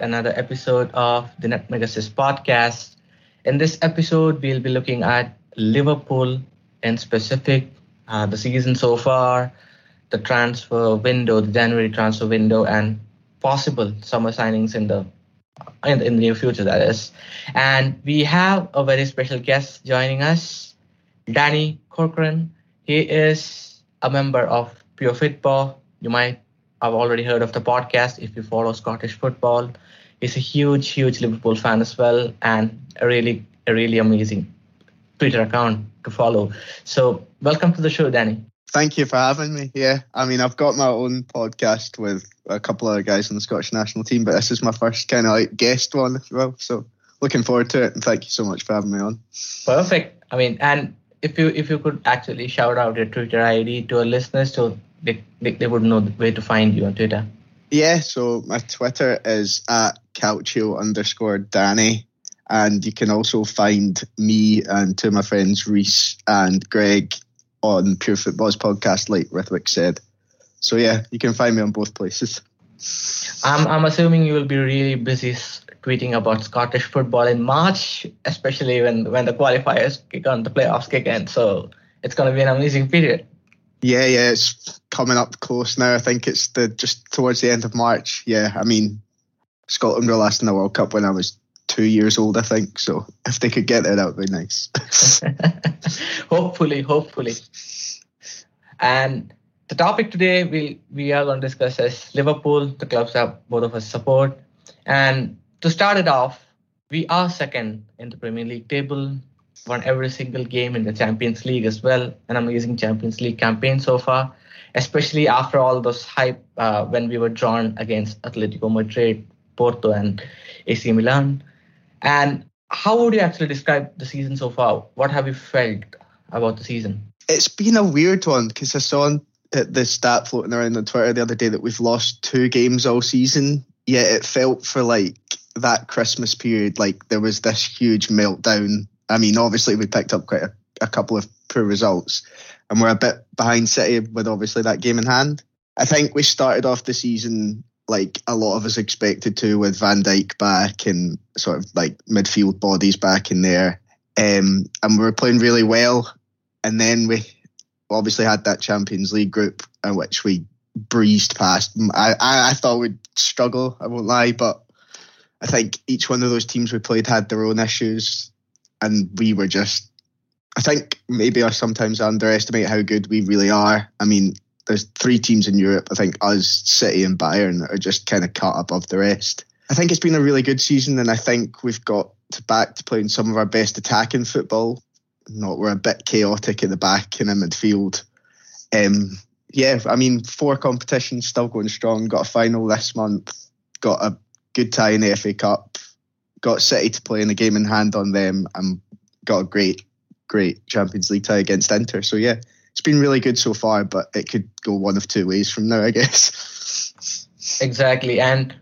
another episode of the Nutmeg Assist podcast. In this episode, we'll be looking at Liverpool in specific, uh, the season so far, the transfer window, the January transfer window, and possible summer signings in the in, in the near future. That is, and we have a very special guest joining us, Danny Corcoran. He is a member of Pure Fitbaw. You might have already heard of the podcast if you follow Scottish football. He's a huge, huge Liverpool fan as well, and a really, a really amazing Twitter account to follow. So, welcome to the show, Danny. Thank you for having me. Yeah, I mean, I've got my own podcast with a couple of guys on the Scottish national team, but this is my first kind of like guest one, you will. So, looking forward to it, and thank you so much for having me on. Perfect. I mean, and if you if you could actually shout out your Twitter ID to our listeners, so they, they, they would know where to find you on Twitter. Yeah, so my Twitter is at Calcio underscore Danny. And you can also find me and two of my friends, Reese and Greg, on Pure Fitbaw's podcast, like Rithwik said. So yeah, you can find me on both places. I'm, I'm assuming you will be really busy tweeting about Scottish football in March, especially when, when the qualifiers kick on, the playoffs kick in. So it's going to be an amazing period. Yeah, yeah, it's coming up close now. I think it's the just towards the end of March. Yeah, I mean, Scotland were last in the World Cup when I was two years old, I think. So if they could get there, that would be nice. hopefully, hopefully. And the topic today we we are going to discuss is Liverpool, the clubs that both of us support. And to start it off, we are second in the Premier League table won every single game in the Champions League as well. An amazing Champions League campaign so far, especially after all those hype uh, when we were drawn against Atletico Madrid, Porto, and AC Milan. And how would you actually describe the season so far? What have you felt about the season? It's been a weird one because I saw uh, the stat floating around on Twitter the other day that we've lost two games all season. Yet it felt for like that Christmas period like there was this huge meltdown I mean, obviously we picked up quite a, a couple of poor results, and we're a bit behind City with obviously that game in hand. I think we started off the season like a lot of us expected to, with Van Dijk back and sort of like midfield bodies back in there, um, and we were playing really well. And then we obviously had that Champions League group in which we breezed past. I, I, I thought we'd struggle, I won't lie, but I think each one of those teams we played had their own issues and we were just. I think maybe I sometimes underestimate how good we really are. I mean, there's three teams in Europe. I think us, City, and Bayern that are just kind of cut above the rest. I think it's been a really good season, and I think we've got to back to playing some of our best attacking football. Not we're a bit chaotic at the back and in midfield. Um, yeah, I mean, four competitions still going strong. Got a final this month. Got a good tie in the FA Cup got City to play in a game in hand on them and got a great, great Champions League tie against Inter. So yeah, it's been really good so far, but it could go one of two ways from now, I guess. Exactly, and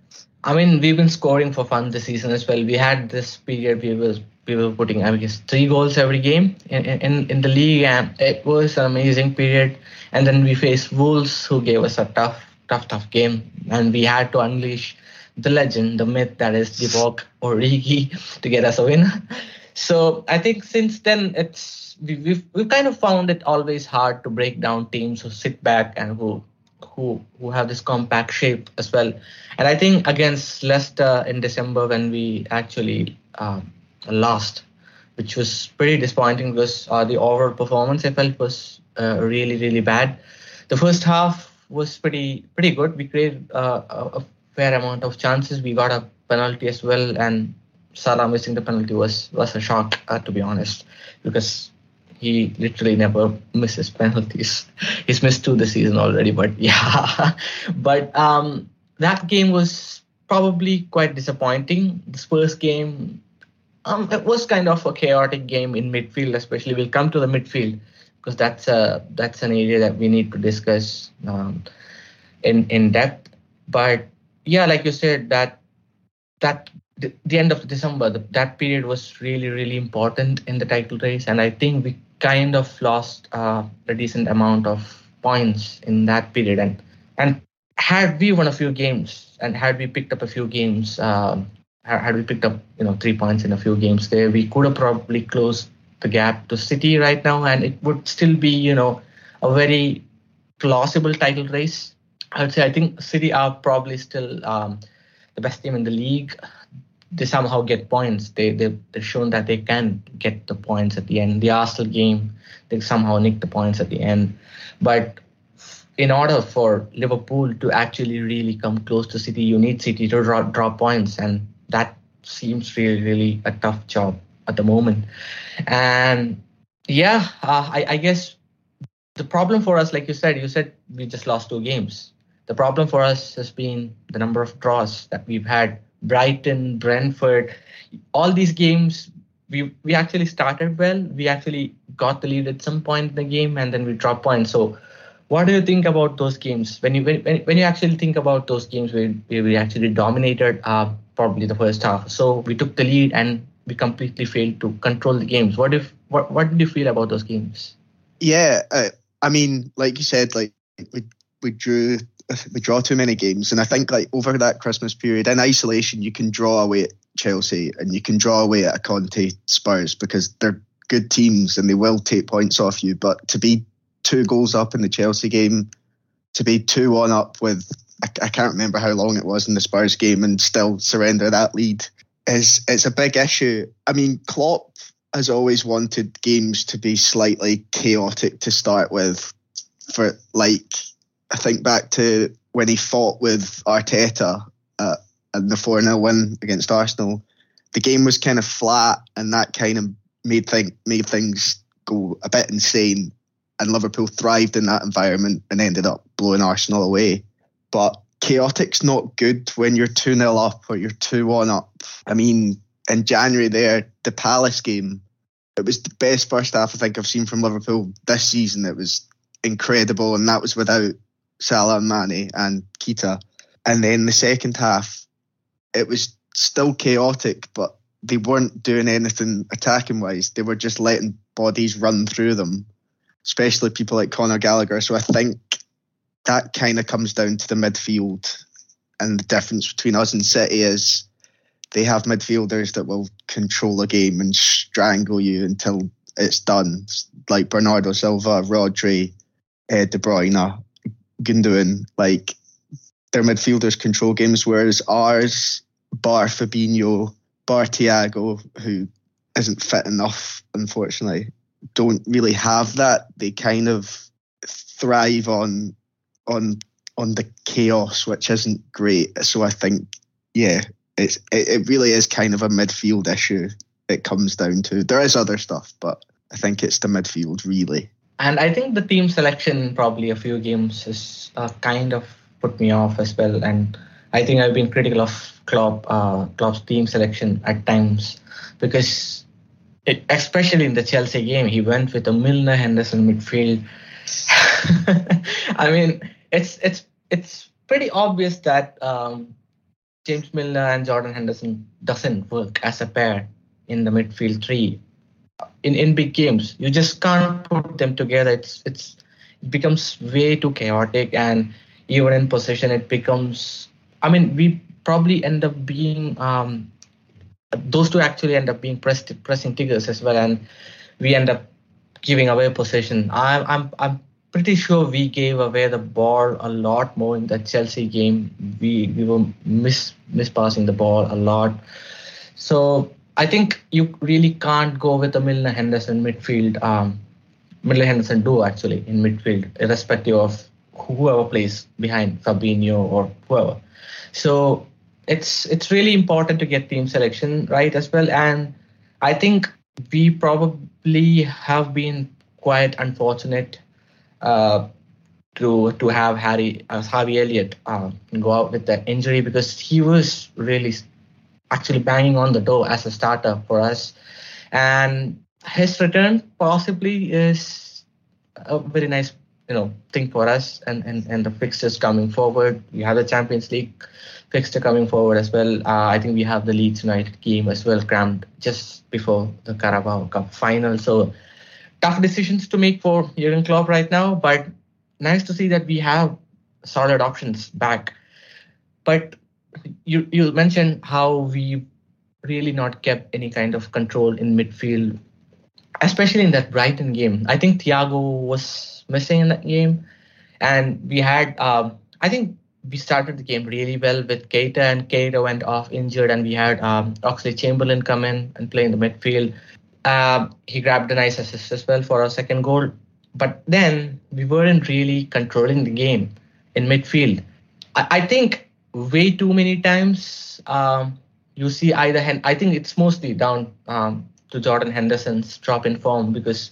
I mean we've been scoring for fun this season as well. We had this period we was we were putting I guess three goals every game in, in in the league, and it was an amazing period. And then we faced Wolves, who gave us a tough, tough, tough game, and we had to unleash the legend, the myth that is Divock Origi to get us a win. So I think since then it's we, we've we've kind of found it always hard to break down teams who sit back and who who who have this compact shape as well. And I think against Leicester in December when we actually um, lost, which was pretty disappointing because uh, the overall performance I felt was uh, really really bad. The first half was pretty pretty good. We created uh, a, fair amount of chances. We got a penalty as well, and Salah missing the penalty was was a shock, uh, to be honest, because he literally never misses penalties. He's missed two this season already, but yeah. but um, that game was probably quite disappointing. The Spurs game, um, it was kind of a chaotic game in midfield, especially. We'll come to the midfield because that's a that's an area that we need to discuss um, in in depth. But yeah, like you said, that that the, the end of December, the, that period was really really important in the title race, and I think we kind of lost uh, a decent amount of points in that period, and and had we won a few games and had we picked up a few games, um, had we picked up you know three points in a few games there, we could have probably closed the gap to City right now, and it would still be you know a very plausible title race. I would say I think City are probably still um, the best team in the league. They somehow get points. They they they've shown that they can get the points at the end. The Arsenal game, they somehow nick the points at the end, but in order for Liverpool to actually really come close to City, you need City to draw, draw points, and that seems really, really a tough job at the moment. And yeah, uh, I, I guess the problem for us, like you said, you said we just lost two games. The problem for us has been the number of draws that we've had. Brighton, Brentford, all these games, we we actually started well. We actually got the lead at some point in the game, and then we dropped points. So, what do you think about those games? When you when, when you actually think about those games where, we actually dominated, uh, probably the first half. So we took the lead and we completely failed to control the games. What if what what did you feel about those games? Yeah, uh, I mean, like you said, like we we drew we draw too many games, and I think like over that Christmas period in isolation, you can draw away at Chelsea and you can draw away at a Conte Spurs because they're good teams and they will take points off you. But to be two goals up in the Chelsea game, to be two one up with I, I can't remember how long it was in the Spurs game and still surrender that lead is it's a big issue. I mean, Klopp has always wanted games to be slightly chaotic to start with. For like, I think back to when he fought with Arteta uh, in the 4 0 win against Arsenal, the game was kind of flat and that kind of made, think, made things go a bit insane. And Liverpool thrived in that environment and ended up blowing Arsenal away. But chaotic's not good when you're 2 0 up or you're 2 1 up. I mean, in January there, the Palace game, it was the best first half I think I've seen from Liverpool this season. It was incredible, and that was without Salah and Mane and Keita. And then the second half, it was still chaotic, but they weren't doing anything attacking wise. They were just letting bodies run through them, especially people like Conor Gallagher. So I think that kind of comes down to the midfield. And the difference between us and City is they have midfielders that will control a game and strangle you until it's done, like Bernardo Silva, Rodri, uh, De Bruyne, Gundogan. Like their midfielders control games, whereas ours, bar Fabinho, bar Thiago, who isn't fit enough, unfortunately, don't really have that. They kind of thrive on on on the chaos, which isn't great. So I think, yeah, it's it, it really is kind of a midfield issue. It comes down to there is other stuff, but I think it's the midfield really. And I think the team selection probably a few games has uh, kind of put me off as well. And I think I've been critical of Klopp, uh, Klopp's team selection at times because, it, especially in the Chelsea game, he went with a Milner Henderson midfield. I mean, it's it's it's pretty obvious that um, James Milner and Jordan Henderson doesn't work as a pair in the midfield three. In in big games, you just can't put them together. It's it's it becomes way too chaotic, and even in possession, it becomes. I mean, we probably end up being um, those two actually end up being press, pressing tigers as well, and we end up giving away possession. I'm I'm I'm pretty sure we gave away the ball a lot more in the Chelsea game. We we were miss mispassing the ball a lot. So I think you really can't go with a Milner Henderson midfield. Um, Milner Henderson do actually in midfield, irrespective of whoever plays behind Fabinho or whoever. So it's it's really important to get team selection right as well. And I think we probably have been quite unfortunate uh, to to have Harry uh, Harvey Elliott uh, go out with that injury because he was really actually banging on the door as a starter for us, and his return possibly is a very nice you know thing for us and and, and the fixtures coming forward. We have the Champions League fixture coming forward as well. Uh, I think we have the Leeds United game as well crammed just before the Carabao Cup final. So tough decisions to make for Jurgen Klopp right now, but nice to see that we have solid options back. But you you mentioned how we really not kept any kind of control in midfield, especially in that Brighton game. I think Thiago was missing in that game, and we had um, I think we started the game really well with Keita, and Keita went off injured, and we had um, Oxlade Chamberlain come in and play in the midfield. Uh, he grabbed a nice assist as well for our second goal. But then we weren't really controlling the game in midfield. I, I think way too many times um, you see either hand. I think it's mostly down um, to Jordan Henderson's drop in form because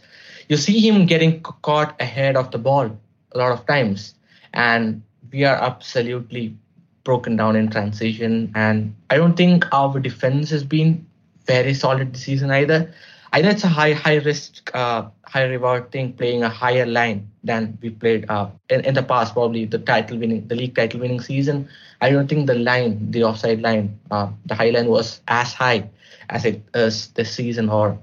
you see him getting caught ahead of the ball a lot of times, and we are absolutely broken down in transition. And I don't think our defense has been very solid this season either. Either it's a high high risk, uh, high reward thing, playing a higher line than we played uh, in, in the past. Probably the title winning, the league title winning season. I don't think the line, the offside line, uh, the high line was as high as it is this season or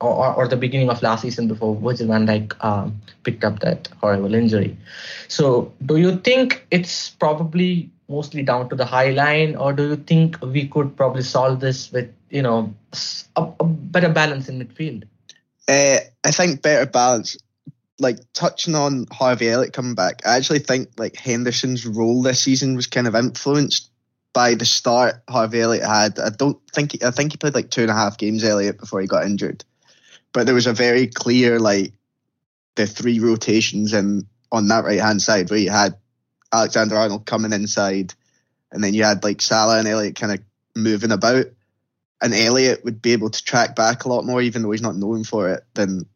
or, or the beginning of last season before Virgil van Dijk um, picked up that horrible injury. So, do you think it's probably mostly down to the high line, or do you think we could probably solve this with you know a, a better balance in midfield? Uh, I think better balance. Like touching on Harvey Elliott coming back, I actually think like Henderson's role this season was kind of influenced by the start Harvey Elliott had. I don't think he, I think he played like two and a half games Elliott before he got injured but there was a very clear like the three rotations and on that right hand side where you had Alexander Arnold coming inside, and then you had like Salah and Elliott kind of moving about, and Elliott would be able to track back a lot more, even though he's not known for it, than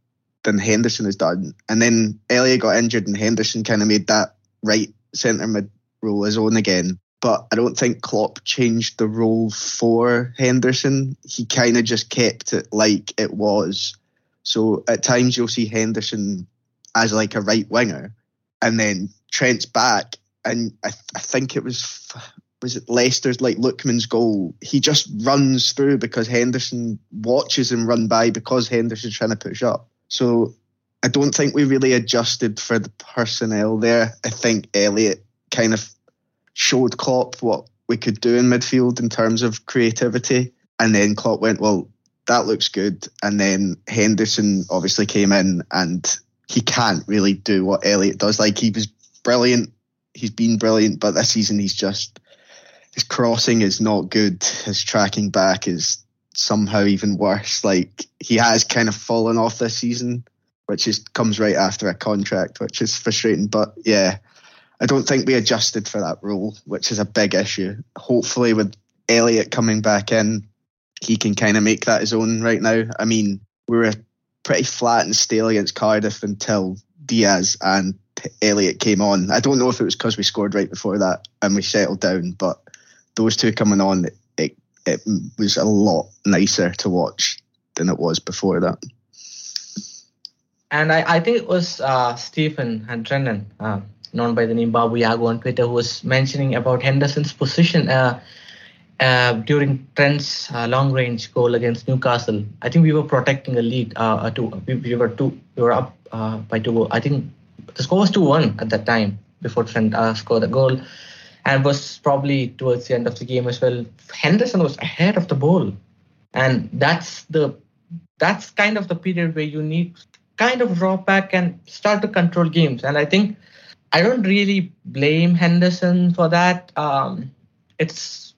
than Henderson has done. And then Elliott got injured, and Henderson kind of made that right centre mid role his own again. But I don't think Klopp changed the role for Henderson. He kind of just kept it like it was so at times you'll see Henderson as like a right winger, and then Trent's back, and I, th- I think it was was it Leicester's like Lookman's goal. He just runs through because Henderson watches him run by because Henderson's trying to push up. So I don't think we really adjusted for the personnel there. I think Elliott kind of showed Klopp what we could do in midfield in terms of creativity. And then Klopp went, well, that looks good. And then Henderson obviously came in and he can't really do what Elliott does. Like he was brilliant. He's been brilliant, but this season he's just his crossing is not good. His tracking back is somehow even worse. Like he has kind of fallen off this season, which is comes right after a contract, which is frustrating. But yeah, I don't think we adjusted for that rule, which is a big issue. Hopefully, with Elliott coming back in, he can kind of make that his own right now. I mean, we were pretty flat and stale against Cardiff until Diaz and Elliott came on. I don't know if it was because we scored right before that and we settled down, but those two coming on, it, it was a lot nicer to watch than it was before that. And I, I think it was uh, Stephen and Brennan, uh, known by the name Babu Yago on Twitter, who was mentioning about Henderson's position. Uh, uh, during Trent's uh, long range goal against Newcastle, I think we were protecting a lead. Uh, two, we, we, were two, we were up uh, by two. I think the score was two one at that time before Trent uh, scored the goal, and was probably towards the end of the game as well. Henderson was ahead of the ball, and that's the that's kind of the period where you need kind of draw back and start to control games. And I think I don't really blame Henderson for that. Um, it's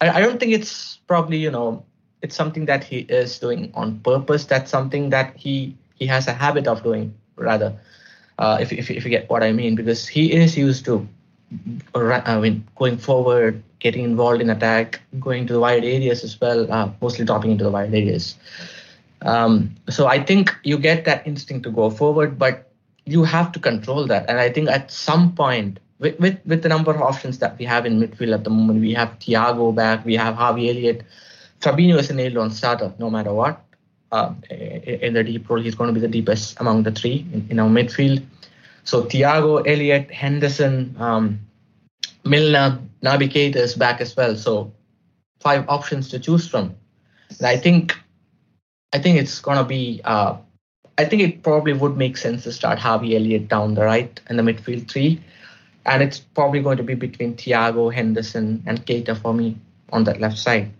I, I don't think it's probably you know it's something that he is doing on purpose. That's something that he he has a habit of doing rather. Uh, if, if if you get what I mean, because he is used to, I mean, going forward, getting involved in attack, going to the wide areas as well, uh, mostly dropping into the wide areas. Um, so I think you get that instinct to go forward, but you have to control that. And I think at some point, with, with, with the number of options that we have in midfield at the moment, we have Thiago back, we have Harvey Elliott. Fabinho is a nailed on starter no matter what. Uh, in the deep role, he's going to be the deepest among the three in, in our midfield. So Thiago, Elliott, Henderson, um, Milner, Naby Keita is back as well. So five options to choose from. And I think, I think it's going to be. Uh, I think it probably would make sense to start Harvey Elliott down the right in the midfield three and it's probably going to be between Thiago, Henderson, and Keita for me on that left side.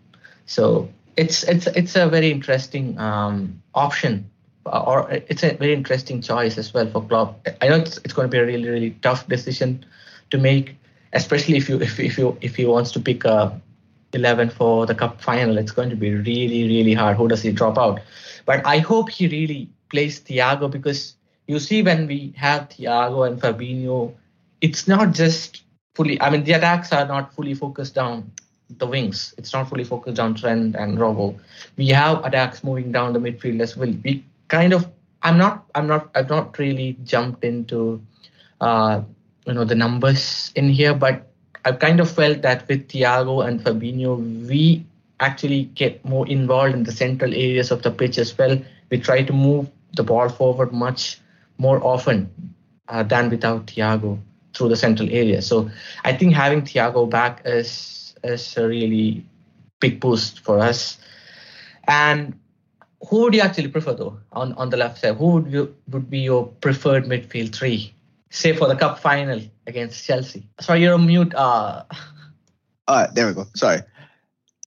So it's it's it's a very interesting um, option, or it's a very interesting choice as well for Klopp. I know it's, it's going to be a really really tough decision to make, especially if you if if you if he wants to pick a 11 for the cup final. It's going to be really really hard. Who does he drop out? But I hope he really plays Thiago because you see when we have Thiago and Fabinho, it's not just fully. I mean, the attacks are not fully focused down the wings. It's not fully focused on Trent and Robo. We have attacks moving down the midfield as well. We kind of. I'm not. I'm not. I've not really jumped into, uh, you know, the numbers in here, but I've kind of felt that with Thiago and Fabinho, we actually get more involved in the central areas of the pitch as well. We try to move the ball forward much more often uh, than without Thiago through the central area. So I think having Thiago back is is a really big boost for us. And who would you actually prefer though on, on the left side? Who would you would be your preferred midfield three? Say for the cup final against Chelsea. Sorry, you're on mute. Uh uh, there we go. Sorry.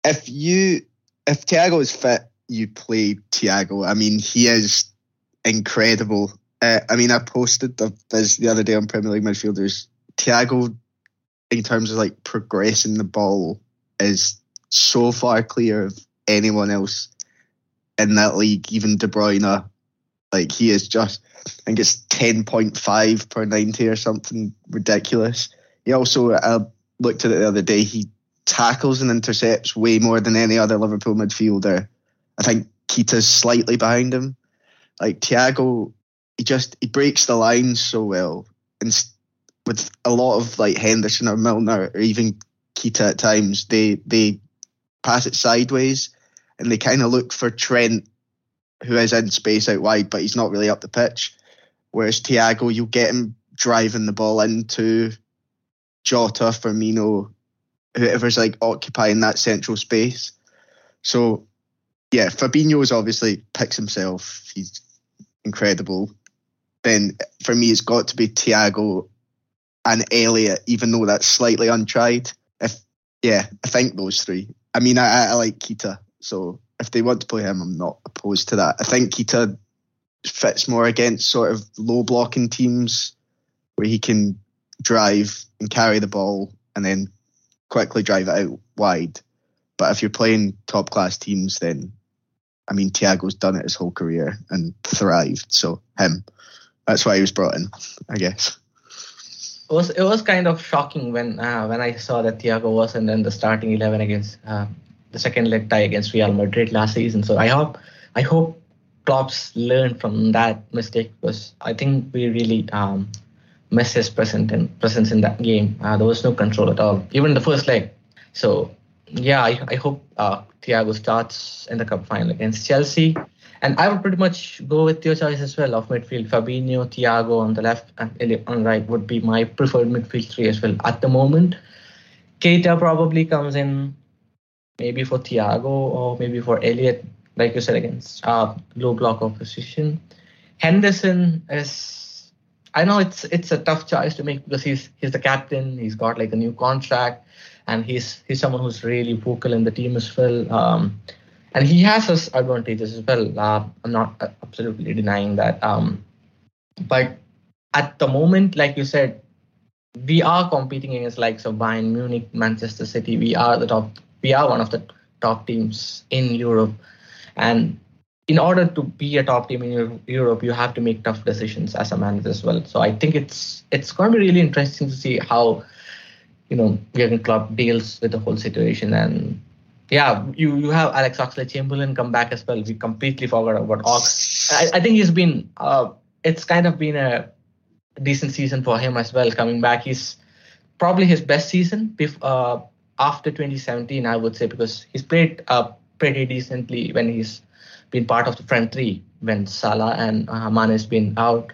If you if Thiago is fit, you play Thiago. I mean, he is incredible uh, I mean, I posted this the other day on Premier League midfielders. Thiago, in terms of like progressing the ball, is so far clear of anyone else in that league. Even De Bruyne, like he is just, I think it's ten point five per ninety or something ridiculous. He also, I looked at it the other day. He tackles and intercepts way more than any other Liverpool midfielder. I think Keita's slightly behind him. Like Thiago he just he breaks the lines so well, and with a lot of like Henderson or Milner or even Keita at times, they they pass it sideways, and they kind of look for Trent, who is in space out wide, but he's not really up the pitch. Whereas Thiago, you'll get him driving the ball into Jota, Firmino, whoever's like occupying that central space. So, yeah, Fabinho is obviously picks himself. He's incredible then for me it's got to be Thiago and Elliott, even though that's slightly untried. If yeah, I think those three. I mean, I, I like Keita, so if they want to play him, I'm not opposed to that. I think Keita fits more against sort of low blocking teams where he can drive and carry the ball and then quickly drive it out wide. But if you're playing top class teams, then I mean, Thiago's done it his whole career and thrived. So him that's why he was brought in, I guess. It was it was kind of shocking when uh, when I saw that Thiago wasn't in the starting eleven against uh, the second leg tie against Real Madrid last season. So I hope I hope Klopp's learned from that mistake because I think we really um, missed his present in, presence in that game. Uh, there was no control at all, even the first leg. So yeah, I, I hope uh, Thiago starts in the cup final against Chelsea. And I would pretty much go with your choice as well of midfield. Fabinho, Thiago on the left, and Elliott on the right would be my preferred midfield three as well at the moment. Keita probably comes in maybe for Thiago or maybe for Elliott, like you said, against uh, low block opposition. Henderson is, I know it's it's a tough choice to make because he's he's the captain. He's got like a new contract, and he's he's someone who's really vocal in the team as well. Um, and he has his advantages as well. Uh, I'm not absolutely denying that. Um, but at the moment, like you said, we are competing against likes of Bayern Munich, Manchester City. We are the top. We are one of the top teams in Europe, and in order to be a top team in Europe, you have to make tough decisions as a manager as well. So I think it's it's going to be really interesting to see how you know Jurgen Klopp deals with the whole situation and yeah, you you have Alex Oxlade-Chamberlain come back as well. We completely forgot about Ox. I, I think he's been uh, it's kind of been a decent season for him as well. Coming back, he's probably his best season uh, after 2017, I would say, because he's played uh, pretty decently when he's been part of the front three when Salah and uh, Mane has been out.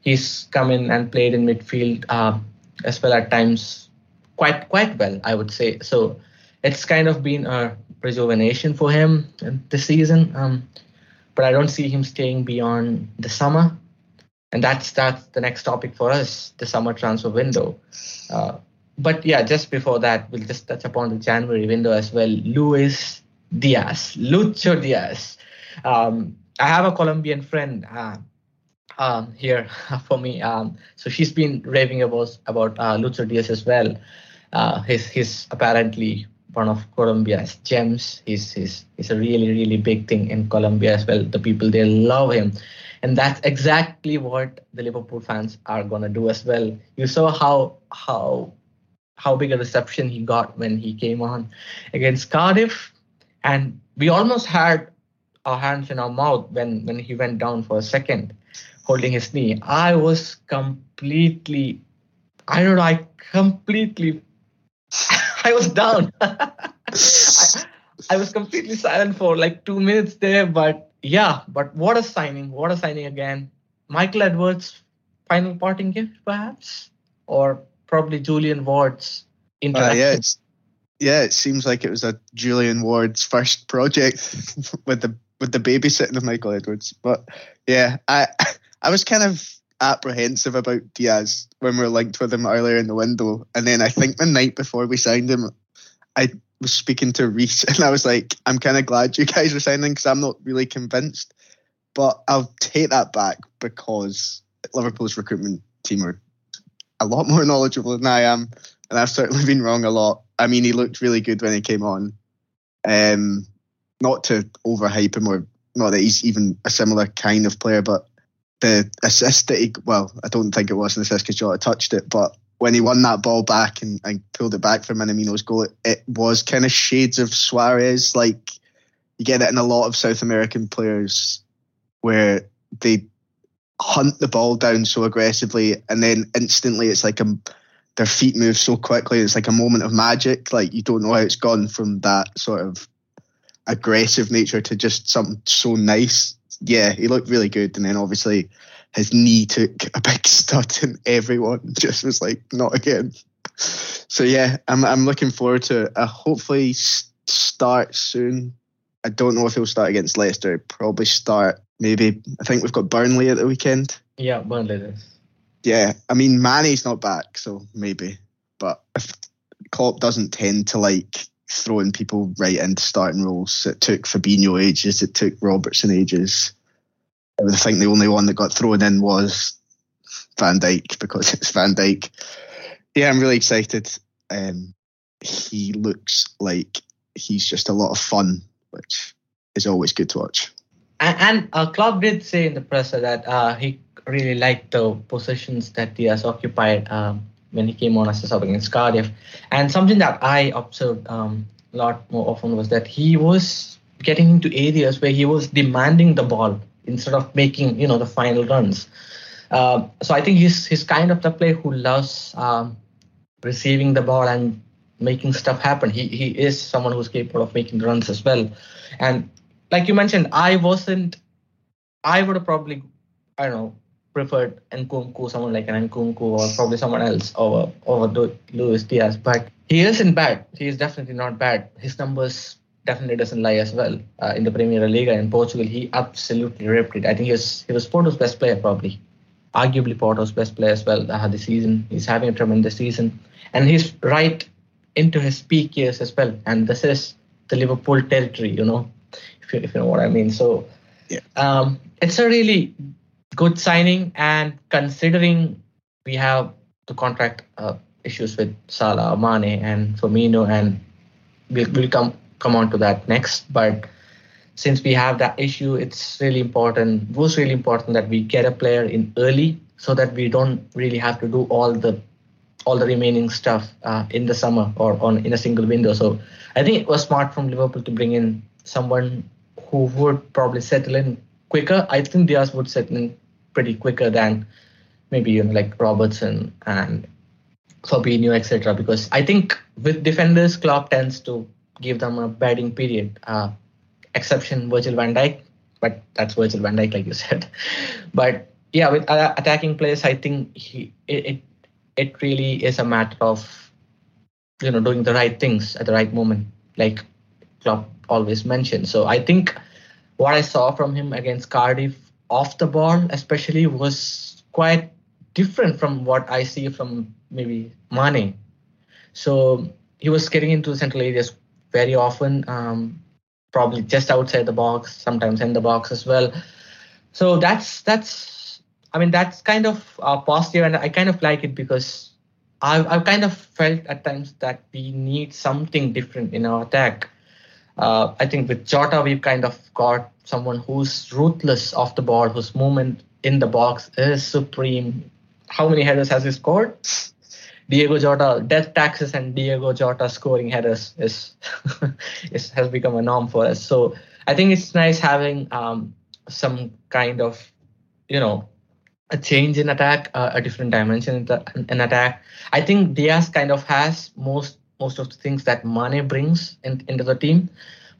He's come in and played in midfield uh, as well at times, quite quite well, I would say. So it's kind of been a rejuvenation for him this season. Um, but I don't see him staying beyond the summer. and that's that's the next topic for us, the summer transfer window. Uh, but yeah, just before that, we'll just touch upon the January window as well. Luis Diaz, Lucho Diaz. Um, I have a Colombian friend uh, um, here for me. Um, so she's been raving about about uh, Lucho Diaz as well. Uh, he's he's apparently one of Colombia's gems. He's he's he's a really really big thing in Colombia as well. The people they love him, and that's exactly what the Liverpool fans are gonna do as well. You saw how how how big a reception he got when he came on against Cardiff, and we almost had our hands in our mouth when when he went down for a second, holding his knee. I was completely, I don't know, I completely, I was down. I, I was completely silent for like two minutes there, but yeah, but what a signing! What a signing again. Michael Edwards' final parting gift, perhaps, or probably Julian Ward's introduction. Uh, yeah, yeah, it seems like it was a Julian Ward's first project with the with the babysitting of Michael Edwards. But yeah, I I was kind of apprehensive about Diaz when we were linked with him earlier in the window, and then I think the night before we signed him, I was speaking to Reese, and I was like, I'm kind of glad you guys are signing because I'm not really convinced. But I'll take that back because Liverpool's recruitment team are a lot more knowledgeable than I am, and I've certainly been wrong a lot. I mean, he looked really good when he came on. Um, not to overhype him or not that he's even a similar kind of player, but the assist that he well, I don't think it was an assist because Jota touched it, but when he won that ball back and, and pulled it back for Minamino's goal, it, it was kind of shades of Suarez. Like you get it in a lot of South American players where they hunt the ball down so aggressively and then instantly it's like a their feet move so quickly. It's like a moment of magic. Like you don't know how it's gone from that sort of aggressive nature to just something so nice yeah he looked really good and then obviously his knee took a big stud and everyone just was like not again so yeah i'm, I'm looking forward to a uh, hopefully start soon i don't know if he'll start against leicester probably start maybe I think we've got Burnley at the weekend. Yeah, Burnley is. Yeah, I mean Manny's not back, so maybe. But if Klopp doesn't tend to like throwing people right into starting roles, it took Fabinho ages, it took Robertson ages. I think the only one that got thrown in was Van Dijk because it's Van Dijk. Yeah, I'm really excited. Um, he looks like he's just a lot of fun, which is always good to watch. And, and uh, Klopp did say in the presser that uh, he really liked the positions that Diaz occupied um, when he came on as a sub against Cardiff. And something that I observed um, a lot more often was that he was getting into areas where he was demanding the ball instead of making you know the final runs. Uh, so I think he's he's kind of the player who loves um, receiving the ball and making stuff happen. He he is someone who's capable of making runs as well, and like you mentioned, I wasn't. I would have probably, I don't know, preferred Nkunku, someone like an Nkunku, or probably someone else over over Luis Diaz. But he isn't bad. He is definitely not bad. His numbers definitely doesn't lie as well uh, in the Premier League in Portugal. He absolutely ripped it. I think he was he was Porto's best player probably, arguably Porto's best player as well uh, this season. He's having a tremendous season, and he's right into his peak years as well. And this is the Liverpool territory, you know if you, if you know what I mean. So yeah. um, it's a really good signing, and considering we have the contract uh, issues with Salah, Mane, and Firmino, and we'll, we'll come come on to that next. But since we have that issue, it's really important. Was really important that we get a player in early so that we don't really have to do all the all the remaining stuff uh, in the summer or on in a single window. So I think it was smart from Liverpool to bring in someone who would probably settle in quicker. I think Diaz would settle in pretty quicker than maybe you know like Robertson and Fabinho, etc. Because I think with defenders, Klopp tends to give them a batting period. Uh, exception Virgil van Dijk, but that's Virgil van Dijk, like you said. But yeah, with uh, attacking players, I think he it, it it really is a matter of you know doing the right things at the right moment, like Klopp always mentioned. So I think what I saw from him against Cardiff off the ball, especially, was quite different from what I see from maybe Mane. So he was getting into the central areas very often, um, probably just outside the box, sometimes in the box as well. So that's that's I mean that's kind of uh, positive, and I kind of like it because I've I've kind of felt at times that we need something different in our attack. Uh, I think with Jota we've kind of got someone who's ruthless off the ball, whose movement in the box is supreme. How many headers has he scored? Diego Jota, death taxes and Diego Jota scoring headers is, is has become a norm for us. So I think it's nice having um, some kind of, you know, a change in attack, uh, a different dimension in, the, in attack. I think Diaz kind of has most most of the things that Mane brings in, into the team,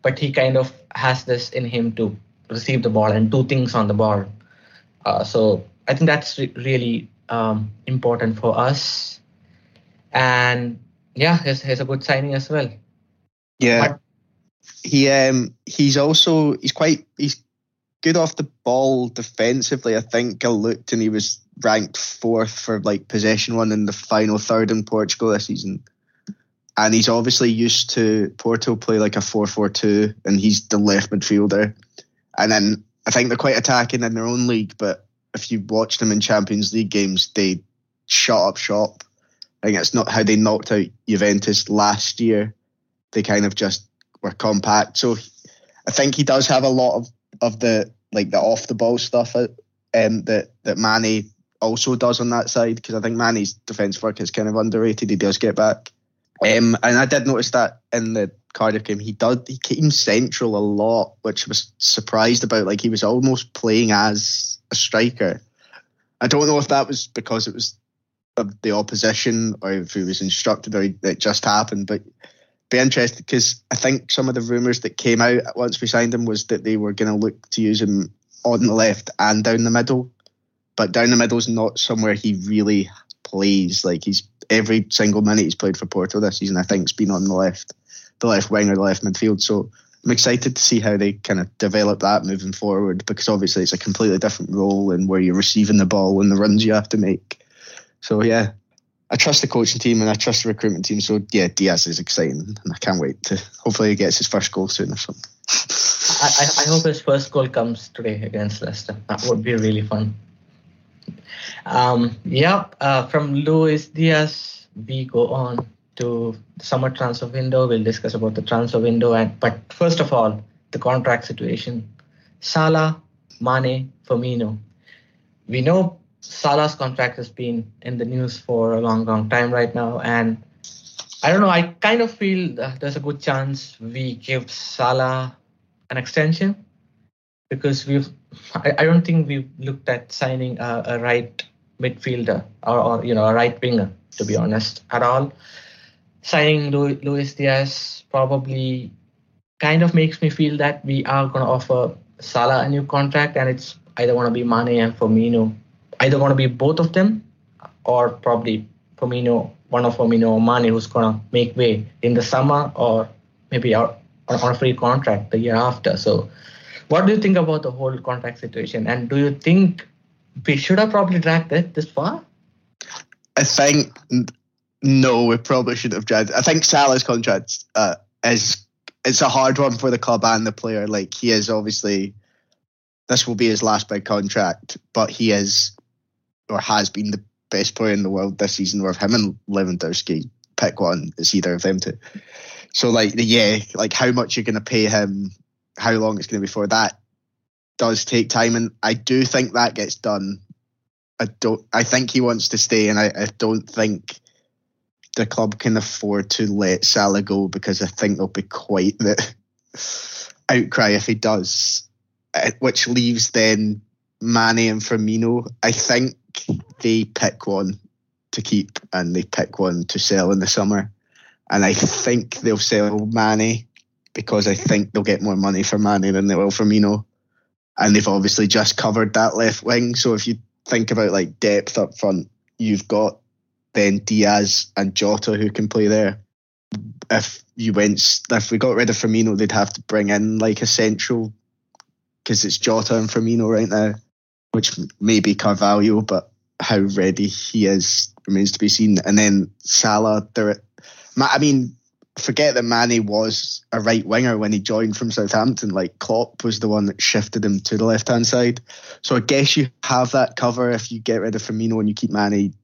but he kind of has this in him to receive the ball and do things on the ball. Uh, so I think that's re- really um, important for us. And yeah, he's, he's a good signing as well. Yeah, but, he um he's also he's quite he's good off the ball defensively. I think I looked and he was ranked fourth for like possession one in the final third in Portugal this season. And he's obviously used to Porto play like a 4 4 2, and he's the left midfielder. And then I think they're quite attacking in their own league, but if you watch them in Champions League games, they shut up shop. I think it's not how they knocked out Juventus last year. They kind of just were compact. So I think he does have a lot of of the like the off the ball stuff uh, um, that that Mane also does on that side because I think Manny's defence work is kind of underrated. He does get back, um, and I did notice that in the Cardiff game he did he came central a lot, which I was surprised about. Like he was almost playing as a striker. I don't know if that was because it was the opposition or if he was instructed or it just happened, but be interested because I think some of the rumours that came out once we signed him was that they were going to look to use him on the left and down the middle. But down the middle is not somewhere he really plays. Like he's every single minute he's played for Porto this season, I think, has been on the left, the left wing or the left midfield. So I'm excited to see how they kind of develop that moving forward because obviously it's a completely different role and where you're receiving the ball and the runs you have to make. So yeah, I trust the coaching team and I trust the recruitment team. So yeah, Diaz is exciting, and I can't wait to. Hopefully, he gets his first goal soon or something. I, I hope his first goal comes today against Leicester. That would be really fun. Um, yeah, uh, from Luis Diaz, we go on to the summer transfer window. We'll discuss about the transfer window, and but first of all, the contract situation. Salah, Mane, Firmino. We know Salah's contract has been in the news for a long, long time right now, and I don't know. I kind of feel there's a good chance we give Salah an extension because we've. I, I don't think we've looked at signing a, a right midfielder or, or, you know a right winger to be honest at all. Signing Luis Diaz probably kind of makes me feel that we are going to offer Salah a new contract, and it's either going to be Mane and Firmino either going to be both of them or probably Firmino, one of Firmino or Mane who's going to make way in the summer or maybe on a free contract the year after. So, what do you think about the whole contract situation? And do you think we should have probably dragged it this far? I think no, we probably shouldn't have dragged. I think Salah's contract uh, is it's a hard one for the club and the player. Like he is obviously this will be his last big contract, but he is or has been the best player in the world this season, With him and Lewandowski pick one, it's either of them two. So like yeah, like how much you're gonna pay him, how long it's gonna be for that does take time and I do think that gets done. I don't I think he wants to stay and I, I don't think the club can afford to let Salah go because I think there'll be quite the outcry if he does. Uh, which leaves then Mane and Firmino. I think they pick one to keep and they pick one to sell in the summer. And I think they'll sell Mane because I think they'll get more money for Mane than they will for Mino. And they've obviously just covered that left wing. So if you think about like depth up front, you've got then Diaz and Jota who can play there. If you went, if we got rid of Firmino, they'd have to bring in like a central because it's Jota and Firmino right now which may be Carvalho, but how ready he is remains to be seen. And then Salah, there, I mean, forget that Mane was a right winger when he joined from Southampton. Like Klopp was the one that shifted him to the left hand side. So I guess you have that cover if you get rid of Firmino and you keep Mane.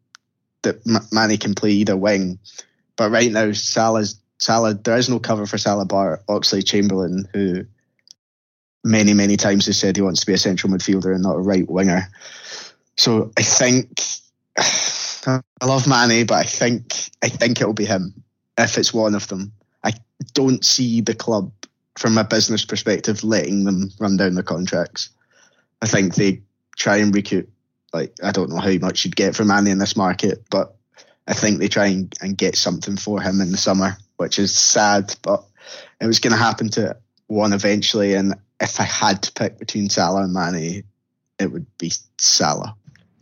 That Mane can play either wing, but right now Salah's Salah. There is no cover for Salah bar Oxlade Chamberlain, who many many times has said he wants to be a central midfielder and not a right winger. So I think I love Mane, but I think I think it'll be him if it's one of them. I don't see the club from a business perspective letting them run down their contracts. I think they try and recoup. Like I don't know how much you'd get for Mane in this market, but I think they try and, and get something for him in the summer, which is sad, but it was going to happen to one eventually. And if I had to pick between Salah and Mane, it would be Salah.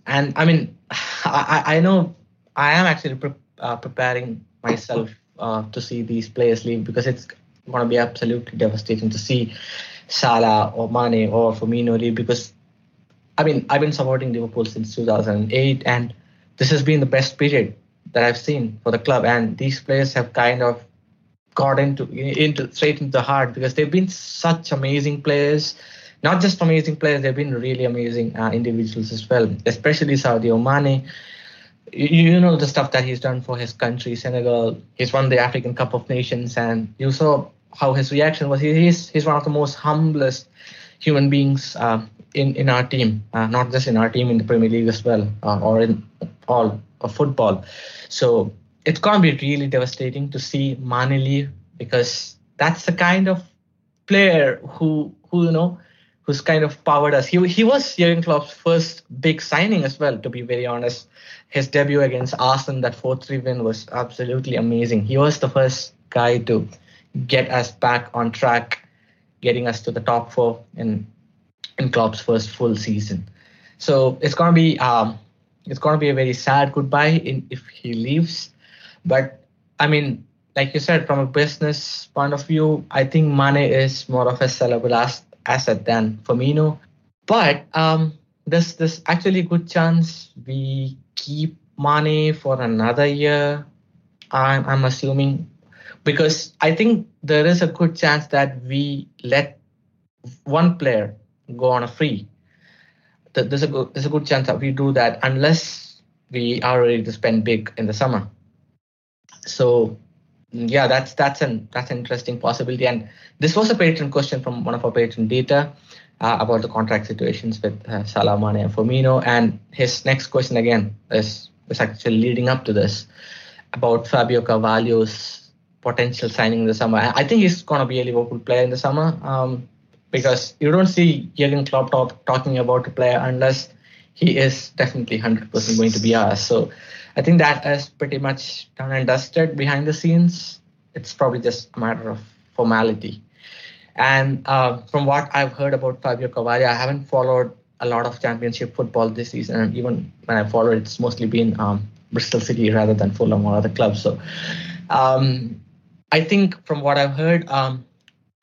And I mean, I, I know I am actually pre- uh, preparing myself uh, to see these players leave because it's going to be absolutely devastating to see Salah or Mane or Firmino leave because I mean I've been supporting Liverpool since 2008 and this has been the best period that I've seen for the club and these players have kind of got into into straight into the heart because they've been such amazing players. Not just amazing players they've been really amazing uh, individuals as well especially Sadio Mane you know the stuff that he's done for his country, Senegal. He's won the African Cup of Nations, and you saw how his reaction was. he's he's one of the most humblest human beings uh, in in our team, uh, not just in our team in the Premier League as well, uh, or in all of football. So it's gonna be really devastating to see Mane leave because that's the kind of player who who you know who's kind of powered us. He he was Jurgen Klopp's first big signing as well, to be very honest his debut against Arsenal, that 4 3 win, was absolutely amazing. He was the first guy to get us back on track, getting us to the top four in in Klopp's first full season. So it's gonna be um, it's gonna be a very sad goodbye in, if he leaves. But I mean, like you said, from a business point of view, I think Mane is more of a sellable asset than Firmino. But um, there's there's actually good chance we keep Mane for another year. I'm, I'm assuming because I think there is a good chance that we let one player go on a free. There's a good, there's a good chance that we do that unless we are ready to spend big in the summer. So yeah, that's that's an that's an interesting possibility. And this was a patron question from one of our patron data uh, about the contract situations with uh, Salah, Mane, and Firmino. And his next question again is, is actually leading up to this about Fabio Carvalho's potential signing in the summer. I think he's going to be a Liverpool player in the summer um, because you don't see Jurgen Klopp talk, talking about a player unless he is definitely 100% going to be ours. So I think that is pretty much done and dusted behind the scenes. It's probably just a matter of formality. And uh, from what I've heard about Fabio Carvalho, I haven't followed a lot of championship football this season. And even when I followed, it's mostly been um, Bristol City rather than Fulham or other clubs. So um, I think from what I've heard, um,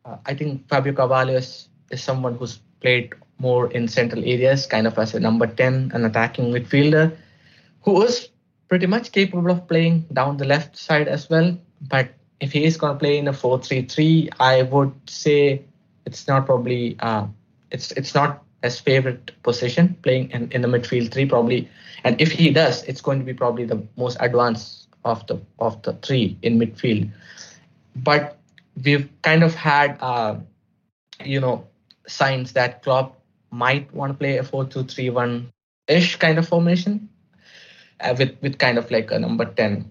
uh, I think Fabio Carvalho is, is someone who's played more in central areas, kind of as a number 10, an attacking midfielder, who is pretty much capable of playing down the left side as well. But if he is going to play in a 4-3-3, I would say it's not probably uh, it's it's not his favorite position playing in, in the midfield three probably. And if he does, it's going to be probably the most advanced of the of the three in midfield. But we've kind of had uh, you know signs that Klopp might want to play a 4-2-3-1 ish kind of formation with with kind of like a number 10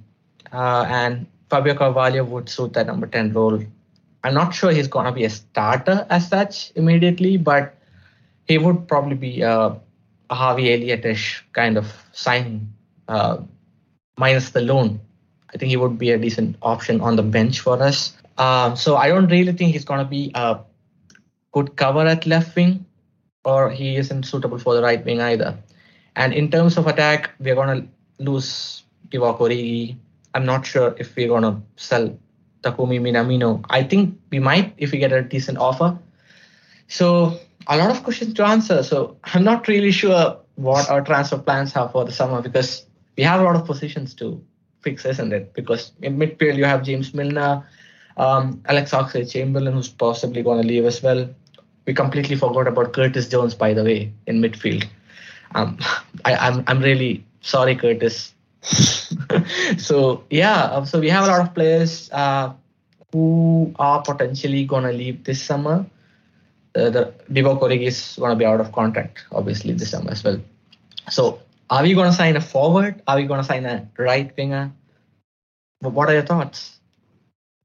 uh, and Fabio Carvalho would suit that number 10 role. I'm not sure he's going to be a starter as such immediately, but he would probably be a, a Harvey Elliott-ish kind of signing, uh, minus the loan. I think he would be a decent option on the bench for us. Uh, so I don't really think he's going to be a good cover at left wing, or he isn't suitable for the right wing either. And in terms of attack, we're going to lose Divock Origi, I'm not sure if we're gonna sell Takumi Minamino. I think we might if we get a decent offer. So a lot of questions to answer. So I'm not really sure what our transfer plans are for the summer because we have a lot of positions to fix, isn't it? Because in midfield you have James Milner, um, Alex Oxlade-Chamberlain, who's possibly going to leave as well. We completely forgot about Curtis Jones, by the way, in midfield. Um, I, I'm I'm really sorry, Curtis. so yeah, uh, so we have a lot of players uh, who are potentially gonna leave this summer. Uh, the Divock Origi is gonna be out of contract, obviously this summer as well. So are we gonna sign a forward? Are we gonna sign a right winger? What are your thoughts?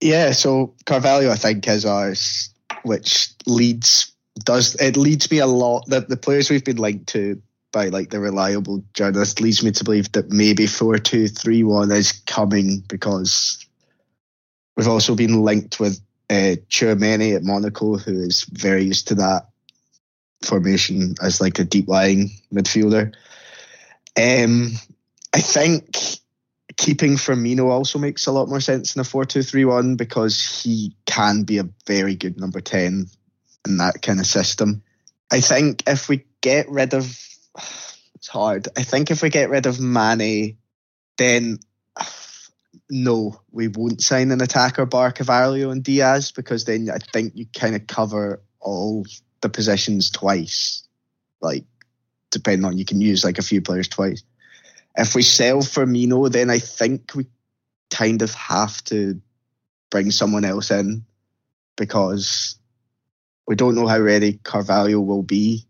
Yeah, so Carvalho, I think, is ours, which leads does it leads me a lot. The the players we've been linked to by like the reliable journalist leads me to believe that maybe four two three one is coming because we've also been linked with uh, Tchouameni at Monaco, who is very used to that formation as like a deep lying midfielder. Um, I think keeping Firmino also makes a lot more sense in a four two three one because he can be a very good number 10 in that kind of system. I think if we get rid of it's hard. I think if we get rid of Mane, then no, we won't sign an attacker bar Carvalho and Diaz because then I think you kind of cover all the positions twice. Like, depending on you can use like a few players twice. If we sell Firmino, then I think we kind of have to bring someone else in because we don't know how ready Carvalho will be.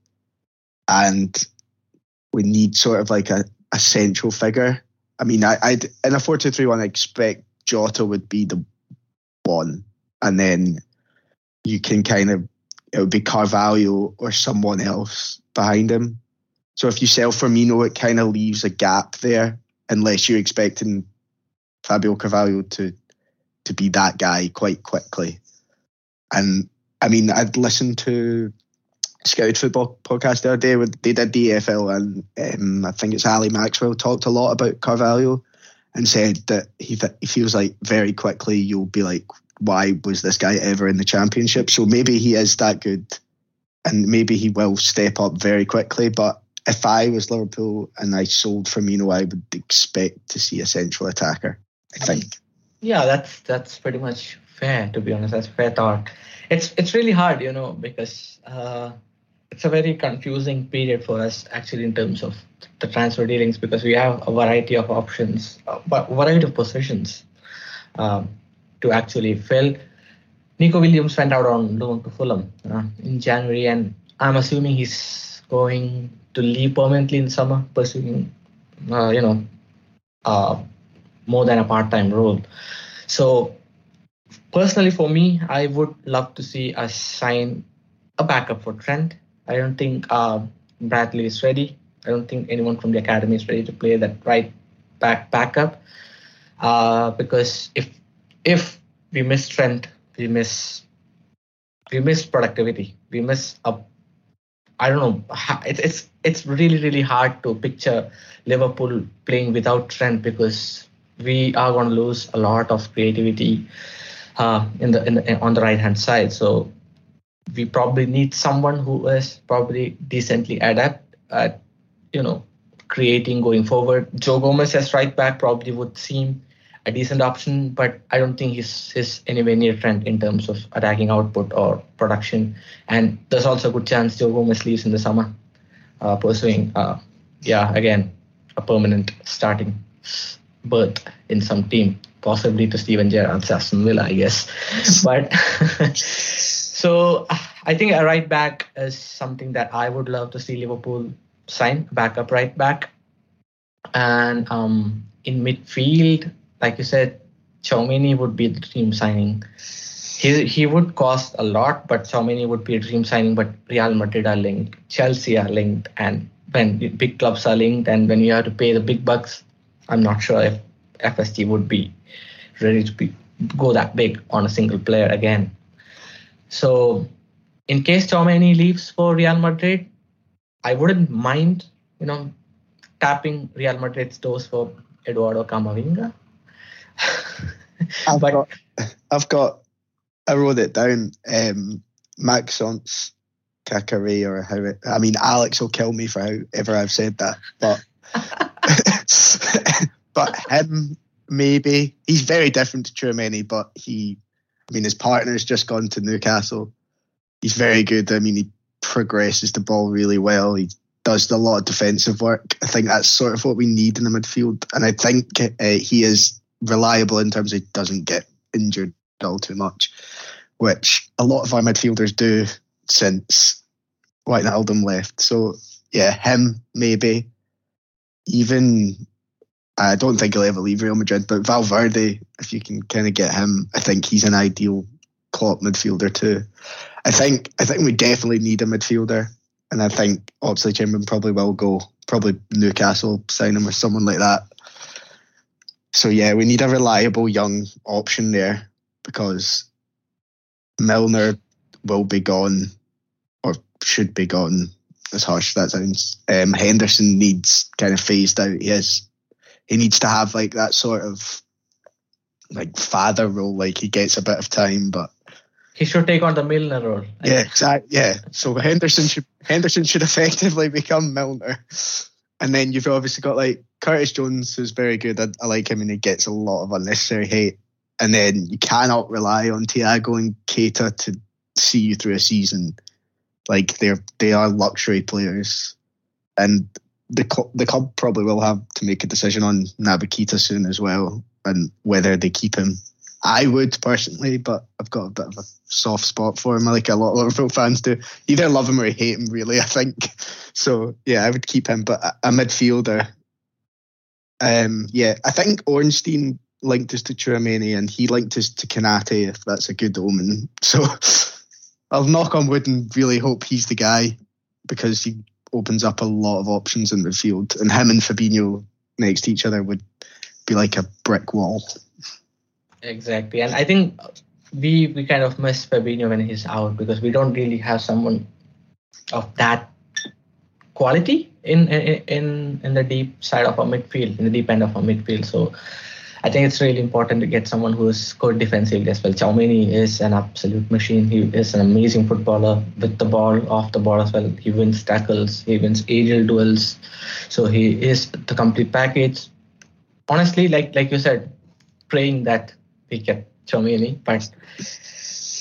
And we need sort of like a, a central figure. I mean, I, I'd in a four two three one, I expect Jota would be the one, and then you can kind of it would be Carvalho or someone else behind him. So if you sell Firmino, it kind of leaves a gap there, unless you're expecting Fabio Carvalho to to be that guy quite quickly. And I mean, I'd listened to Scouted Football podcast the other day. With, they did the DFL, and um, I think it's Ali Maxwell talked a lot about Carvalho and said that he, th- he feels like very quickly you'll be like, why was this guy ever in the championship? So maybe he is that good, and maybe he will step up very quickly. But if I was Liverpool and I sold Firmino, I would expect to see a central attacker. I think. Yeah, that's that's pretty much fair. To be honest, that's fair thought. It's it's really hard, you know, because. Uh, it's a very confusing period for us actually in terms of the transfer dealings because we have a variety of options, a variety of positions um, to actually fill. Neco Williams went out on loan to Fulham uh, in January, and I'm assuming he's going to leave permanently in summer, pursuing, uh, you know, uh, more than a part-time role. So, personally, for me, I would love to see us sign a backup for Trent I don't think uh, Bradley is ready. I don't think anyone from the academy is ready to play that right back backup. Uh, because if if we miss Trent, we miss we miss productivity. We miss a I don't know. It's it's it's really really hard to picture Liverpool playing without Trent because we are going to lose a lot of creativity uh, in the in the, on the right hand side. So we probably need someone who is probably decently adept at you know creating going forward. Joe Gomez as right back probably would seem a decent option, but I don't think he's, he's anywhere near Trent in terms of attacking output or production. And there's also a good chance Joe Gomez leaves in the summer, uh, pursuing, uh, yeah, again, a permanent starting berth in some team, possibly to Steven Gerrard's Aston Villa, I guess. but So I think a right back is something that I would love to see Liverpool sign, backup right back. And um, in midfield, like you said, Tchouameni would be the dream signing. He he would cost a lot, but Tchouameni would be a dream signing. But Real Madrid are linked, Chelsea are linked, and when big clubs are linked, and when you have to pay the big bucks, I'm not sure if FSG would be ready to be, go that big on a single player again. So, in case Tchouameni leaves for Real Madrid, I wouldn't mind, you know, tapping Real Madrid's doors for Eduardo Camavinga. I've, but, got, I've got, I wrote it down. Um, Maxence Caqueret or how it, I mean, Alex will kill me for however I've said that, but but him maybe he's very different to Tchouameni, but he, I mean, his partner's just gone to Newcastle. He's very good. I mean, he progresses the ball really well. He does a lot of defensive work. I think that's sort of what we need in the midfield, and I think uh, he is reliable in terms of he doesn't get injured all too much, which a lot of our midfielders do since White Wijnaldum left. So yeah, him maybe. Even I don't think he'll ever leave Real Madrid, but Valverde, if you can kind of get him, I think he's an ideal Klopp midfielder too. I think I think we definitely need a midfielder, and I think Oxlade-Chamberlain probably will go. Probably Newcastle sign him or someone like that. So yeah, we need a reliable young option there because Milner will be gone or should be gone. As harsh as that sounds, um, Henderson needs kind of phased out. He he needs to have like that sort of like father role. Like he gets a bit of time, but he should take on the Milner role. Yeah, exactly. Yeah, so Henderson should Henderson should effectively become Milner, and then you've obviously got like Curtis Jones, who's very good. I, I like him, and he gets a lot of unnecessary hate. And then you cannot rely on Thiago and Keita to see you through a season. Like they're they are luxury players, and the club, the club probably will have to make a decision on Naby Keita soon as well, and whether they keep him. I would personally, but I've got a bit of a soft spot for him, like a lot of Liverpool fans do. Either love him or hate him, really. I think so. Yeah, I would keep him, but a, midfielder. Um, yeah, I think Ornstein linked us to Tchouameni and he linked us to Konate, if that's a good omen. So I'll knock on wood and really hope he's the guy because he opens up a lot of options in the field, and him and Fabinho next to each other would be like a brick wall. Exactly, and I think we we kind of miss Fabinho when he's out because we don't really have someone of that quality in in in the deep side of our midfield, in the deep end of our midfield. So I think it's really important to get someone who is good defensively as well. Tchouameni is an absolute machine. He is an amazing footballer with the ball, off the ball as well. He wins tackles, he wins aerial duels. So he is the complete package. Honestly, like like you said, praying that we get Tchouameni, but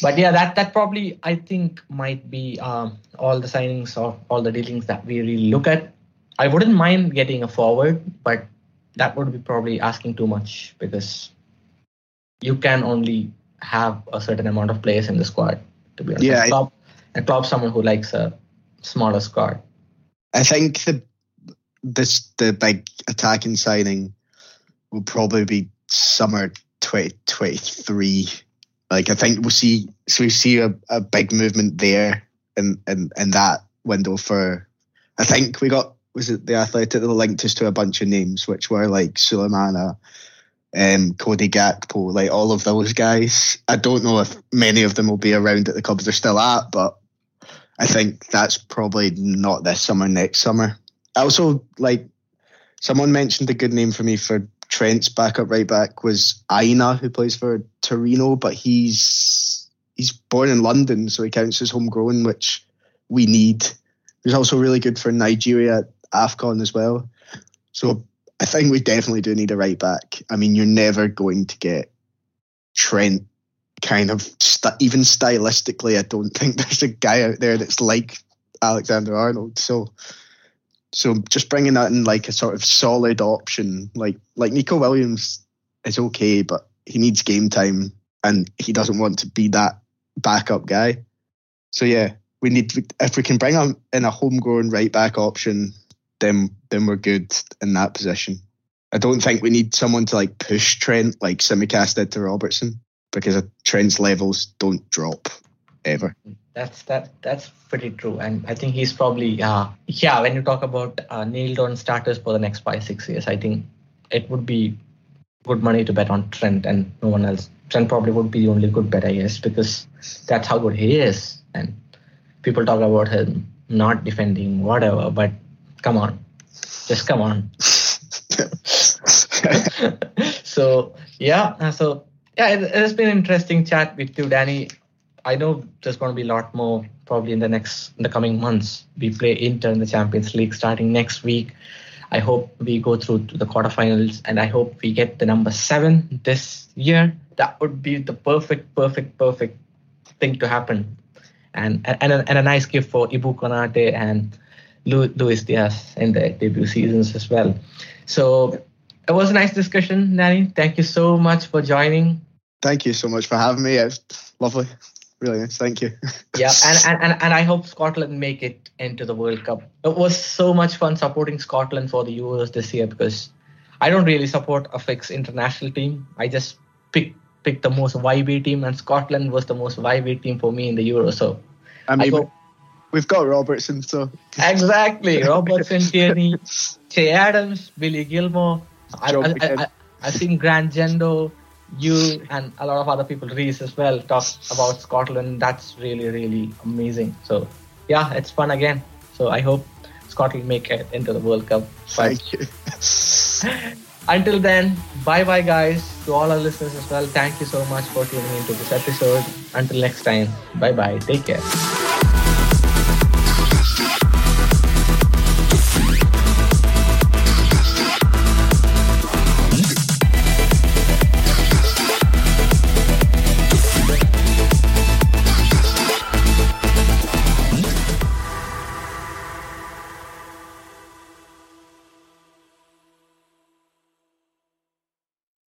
but yeah, that that probably I think might be um, all the signings or all the dealings that we really look at. I wouldn't mind getting a forward, but that would be probably asking too much because you can only have a certain amount of players in the squad to be honest. Yeah, and Klopp, and someone who likes a smaller squad. I think the this the big attacking signing will probably be summer 2023. Like I think we'll see so we see a, a big movement there in, in in that window for I think we got was it the Athletic that linked us to a bunch of names, which were like Sulemana, um, Cody Gakpo, like all of those guys. I don't know if many of them will be around at the clubs they're still at, but I think that's probably not this summer, next summer. Also like someone mentioned a good name for me for Trent's backup right back was Aina, who plays for Torino, but he's he's born in London, so he counts as homegrown, which we need. He's also really good for Nigeria AFCON as well. So I think we definitely do need a right back. I mean, you're never going to get Trent kind of st- even stylistically. I don't think there's a guy out there that's like Alexander Arnold. So, so just bringing that in like a sort of solid option, like like Neco Williams is okay, but he needs game time and he doesn't want to be that backup guy. So yeah, we need if we can bring him in a homegrown right back option then then we're good in that position. I don't think we need someone to like push Trent like Tsimikas did to Robertson because Trent's levels don't drop ever. That's that that's pretty true, and I think he's probably uh, yeah. When you talk about uh, nailed on starters for the next five six years, I think it would be good money to bet on Trent and no one else. Trent probably would be the only good bet, I guess, because that's how good he is. And people talk about him not defending, whatever, but come on just come on so yeah uh, so yeah it, has been an interesting chat with you danny I know there's going to be a lot more probably in the next in the coming months. We play Inter in the Champions League starting next week. I hope we go through to the quarterfinals, and I hope we get the number seven this year. That would be the perfect, perfect, perfect thing to happen, and and a, and a nice gift for Ibou Konate and Luis Diaz in the debut seasons as well. So it was a nice discussion, Danny. Thank you so much for joining. Thank you so much for having me. It's lovely. Really nice. Thank you. yeah, and, and, and I hope Scotland make it into the World Cup. It was so much fun supporting Scotland for the Euros this year because I don't really support a fixed international team. I just pick pick the most vibey team, and Scotland was the most vibey team for me in the Euro. So I mean, I hope, we've got Robertson, so exactly Robertson, Tierney, Che Adams, Billy Gilmour. I, I, I, I've seen Grant Gendo, you and a lot of other people, Reese as well, talk about Scotland. That's really, really amazing. So, yeah, it's fun again. So I hope Scotland make it into the World Cup. Thank you. until then, bye bye, guys. To all our listeners as well, thank you so much for tuning into this episode. Until next time, bye bye. Take care.